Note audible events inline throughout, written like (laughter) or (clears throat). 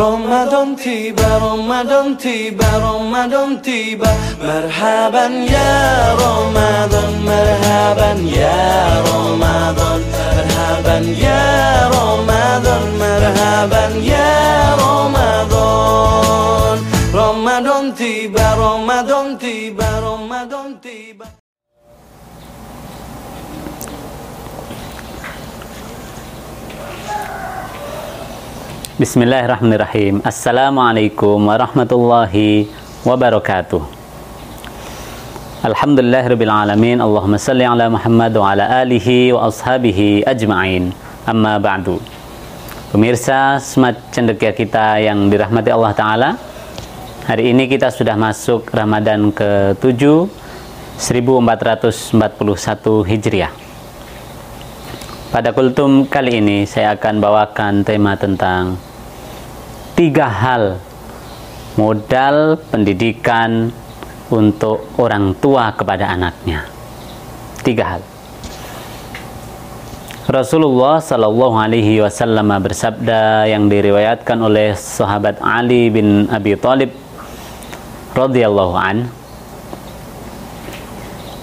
رمضان تی برآمدم تی برآمدم تی بر مرحبا یا رمضان مرحبا یا رمضان مرحبا یا رمضان مرحبا یا رمضان رمضان تی رمضان تی Bismillahirrahmanirrahim. Assalamualaikum warahmatullahi wabarakatuh. Alhamdulillahirabbil alamin. Allahumma salli ala Muhammad wa ala alihi wa ashabihi ajma'in. Amma ba'du. Pemirsa smart cendekia kita yang dirahmati Allah taala. Hari ini kita sudah masuk Ramadan ke-7 1441 Hijriah. Pada kultum kali ini saya akan bawakan tema tentang tiga hal modal pendidikan untuk orang tua kepada anaknya. Tiga hal. Rasulullah Shallallahu Alaihi Wasallam bersabda yang diriwayatkan oleh sahabat Ali bin Abi Thalib radhiyallahu an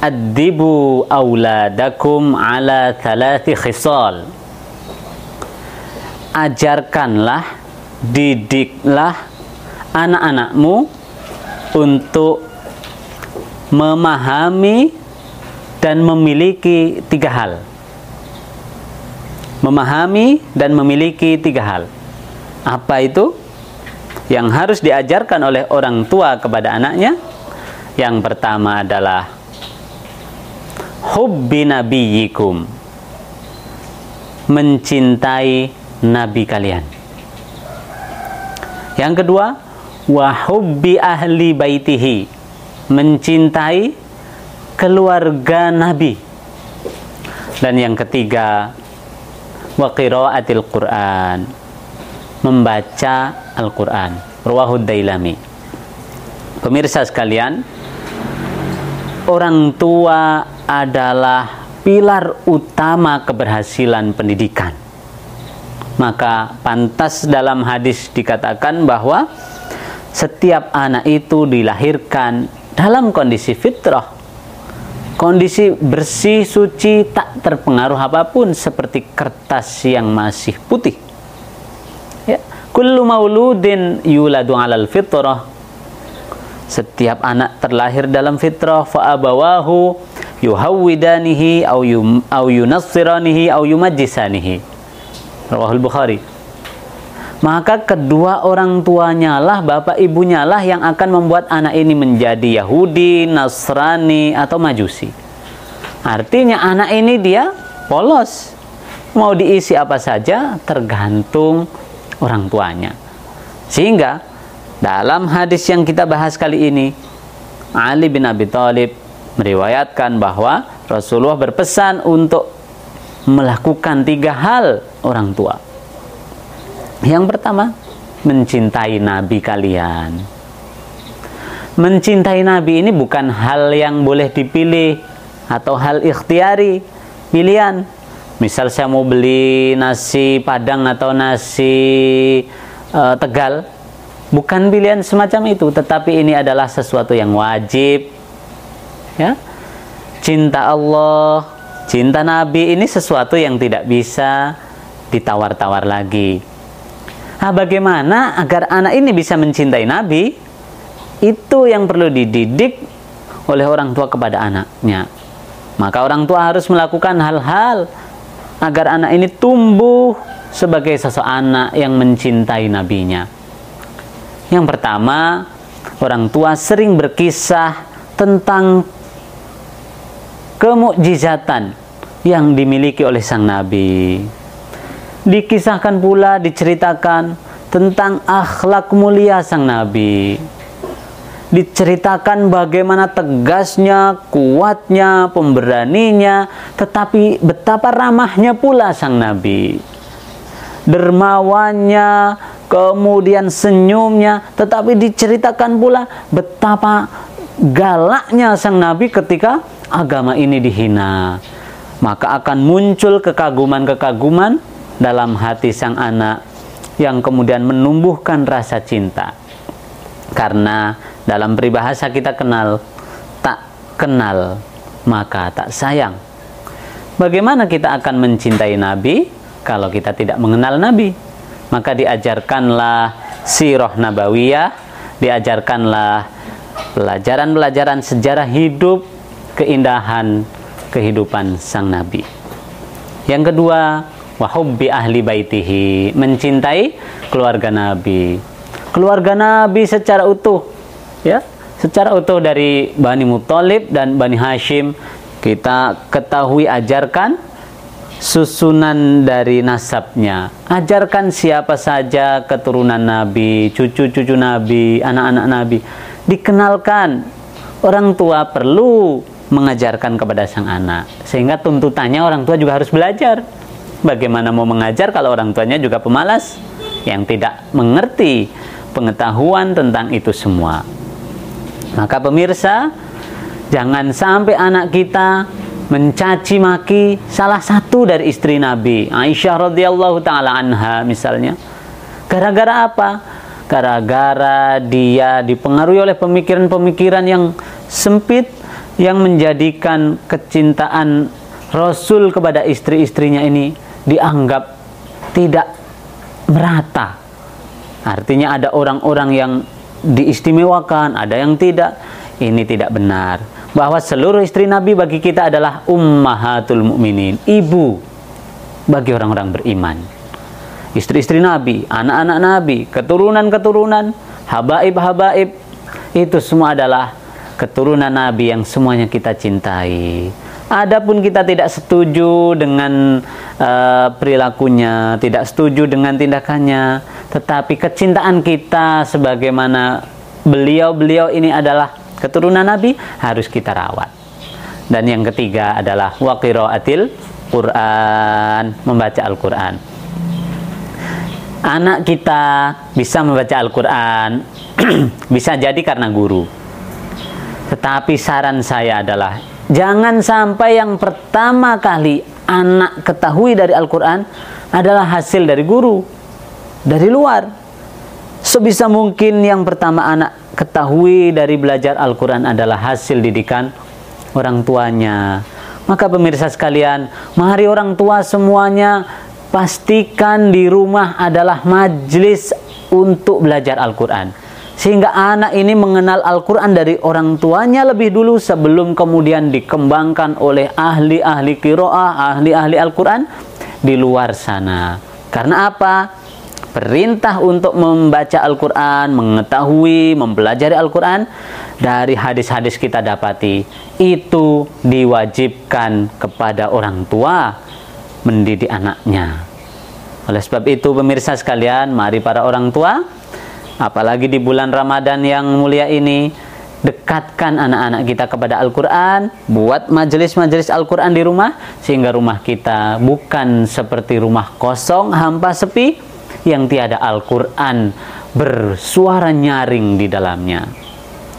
Adibu auladakum ala thalathi khisal Ajarkanlah didiklah anak-anakmu untuk memahami dan memiliki tiga hal. Memahami dan memiliki tiga hal. Apa itu? Yang harus diajarkan oleh orang tua kepada anaknya. Yang pertama adalah hubbi nabiyikum. Mencintai nabi kalian yang kedua, wahubbi ahli baitihi, mencintai keluarga Nabi. Dan yang ketiga, wa qiraatil Quran, membaca Al-Quran. Ruwahud Dailami. Pemirsa sekalian, orang tua adalah pilar utama keberhasilan pendidikan maka pantas dalam hadis dikatakan bahwa setiap anak itu dilahirkan dalam kondisi fitrah. Kondisi bersih suci tak terpengaruh apa pun seperti kertas yang masih putih. Ya kullu mauludin yuladu alal fitrah. Setiap anak terlahir dalam fitrah fa abawahu yuhawwidanihi au yum, au yunassiranihi au yumajjisanihi Rawahul Bukhari. Maka kedua orang tuanya lah, bapak ibunya lah yang akan membuat anak ini menjadi Yahudi, Nasrani, atau Majusi. Artinya anak ini dia polos. Mau diisi apa saja tergantung orang tuanya. Sehingga dalam hadis yang kita bahas kali ini, Ali bin Abi Thalib meriwayatkan bahwa Rasulullah berpesan untuk melakukan tiga hal orang tua. Yang pertama, mencintai nabi kalian. Mencintai nabi ini bukan hal yang boleh dipilih atau hal ikhtiari, pilihan. Misal saya mau beli nasi Padang atau nasi uh, Tegal, bukan pilihan semacam itu, tetapi ini adalah sesuatu yang wajib. Ya. Cinta Allah, cinta Nabi ini sesuatu yang tidak bisa ditawar-tawar lagi. Nah, bagaimana agar anak ini bisa mencintai Nabi? Itu yang perlu dididik oleh orang tua kepada anaknya. Maka orang tua harus melakukan hal-hal agar anak ini tumbuh sebagai sosok anak yang mencintai nabinya. Yang pertama, orang tua sering berkisah tentang kemukjizatan yang dimiliki oleh sang nabi. Dikisahkan pula, diceritakan tentang akhlak mulia sang Nabi. Diceritakan bagaimana tegasnya, kuatnya, pemberaninya, tetapi betapa ramahnya pula sang Nabi. Dermawannya, kemudian senyumnya, tetapi diceritakan pula betapa galaknya sang Nabi ketika agama ini dihina. Maka akan muncul kekaguman-kekaguman dalam hati sang anak yang kemudian menumbuhkan rasa cinta. Karena dalam peribahasa kita kenal tak kenal maka tak sayang. Bagaimana kita akan mencintai Nabi kalau kita tidak mengenal Nabi? Maka diajarkanlah sirah nabawiyah, diajarkanlah pelajaran-pelajaran sejarah hidup, keindahan kehidupan sang Nabi. Yang kedua, wahubbi ahli baitihi, mencintai keluarga Nabi. Keluarga Nabi secara utuh, ya, secara utuh dari Bani Muthalib dan Bani Hashim kita ketahui ajarkan susunan dari nasabnya. Ajarkan siapa saja keturunan Nabi, cucu-cucu Nabi, anak-anak Nabi. Dikenalkan. Orang tua perlu mengajarkan kepada sang anak. Sehingga tuntutannya orang tua juga harus belajar. Bagaimana mau mengajar kalau orang tuanya juga pemalas yang tidak mengerti pengetahuan tentang itu semua. Maka pemirsa, Jangan sampai anak kita mencaci maki salah satu dari istri Nabi, Aisyah radhiyallahu taala anha misalnya. Gara-gara apa? Gara-gara dia dipengaruhi oleh pemikiran-pemikiran yang sempit yang menjadikan kecintaan Rasul kepada istri-istrinya ini dianggap tidak merata. Artinya ada orang-orang yang diistimewakan, ada yang tidak. Ini tidak benar bahwa seluruh istri Nabi bagi kita adalah ummahatul mukminin, ibu bagi orang-orang beriman. Istri-istri Nabi, anak-anak Nabi, keturunan-keturunan, habaib-habaib, itu semua adalah keturunan Nabi yang semuanya kita cintai. Adapun kita tidak setuju dengan uh, perilakunya, tidak setuju dengan tindakannya, tetapi kecintaan kita sebagaimana beliau-beliau ini adalah keturunan Nabi harus kita rawat. Dan yang ketiga adalah waqiraatil Quran, membaca Al-Quran. Anak kita bisa membaca Al-Quran, (clears throat) bisa jadi karena guru. Tetapi saran saya adalah jangan sampai yang pertama kali anak ketahui dari Al-Quran adalah hasil dari guru, dari luar. Sebisa mungkin yang pertama anak ketahui dari belajar Al-Quran adalah hasil didikan orang tuanya. Maka pemirsa sekalian, mari orang tua semuanya pastikan di rumah adalah majlis untuk belajar Al-Quran. Sehingga anak ini mengenal Al-Quran dari orang tuanya lebih dulu sebelum kemudian dikembangkan oleh ahli-ahli kiroah, ahli-ahli Al-Quran di luar sana. Karena apa? perintah untuk membaca Al-Quran, mengetahui, mempelajari Al-Quran dari hadis-hadis kita dapati itu diwajibkan kepada orang tua mendidik anaknya. Oleh sebab itu pemirsa sekalian, mari para orang tua, apalagi di bulan Ramadan yang mulia ini, dekatkan anak-anak kita kepada Al-Quran, buat majelis-majelis Al-Quran di rumah, sehingga rumah kita bukan seperti rumah kosong, hampa, sepi, yang tiada Al-Quran bersuara nyaring di dalamnya.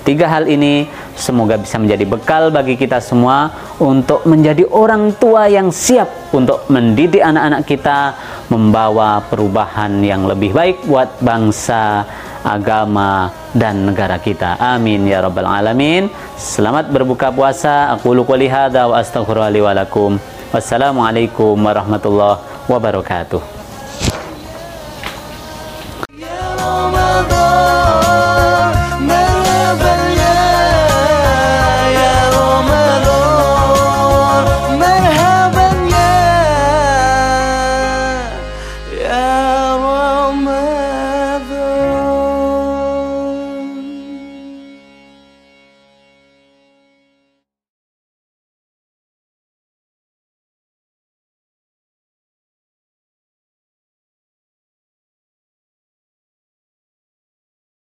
Tiga hal ini semoga bisa menjadi bekal bagi kita semua untuk menjadi orang tua yang siap untuk mendidik anak-anak kita membawa perubahan yang lebih baik buat bangsa, agama, dan negara kita. Amin ya rabbal alamin. Selamat berbuka puasa. Aku lupa lihat wa. Wassalamualaikum warahmatullahi wabarakatuh.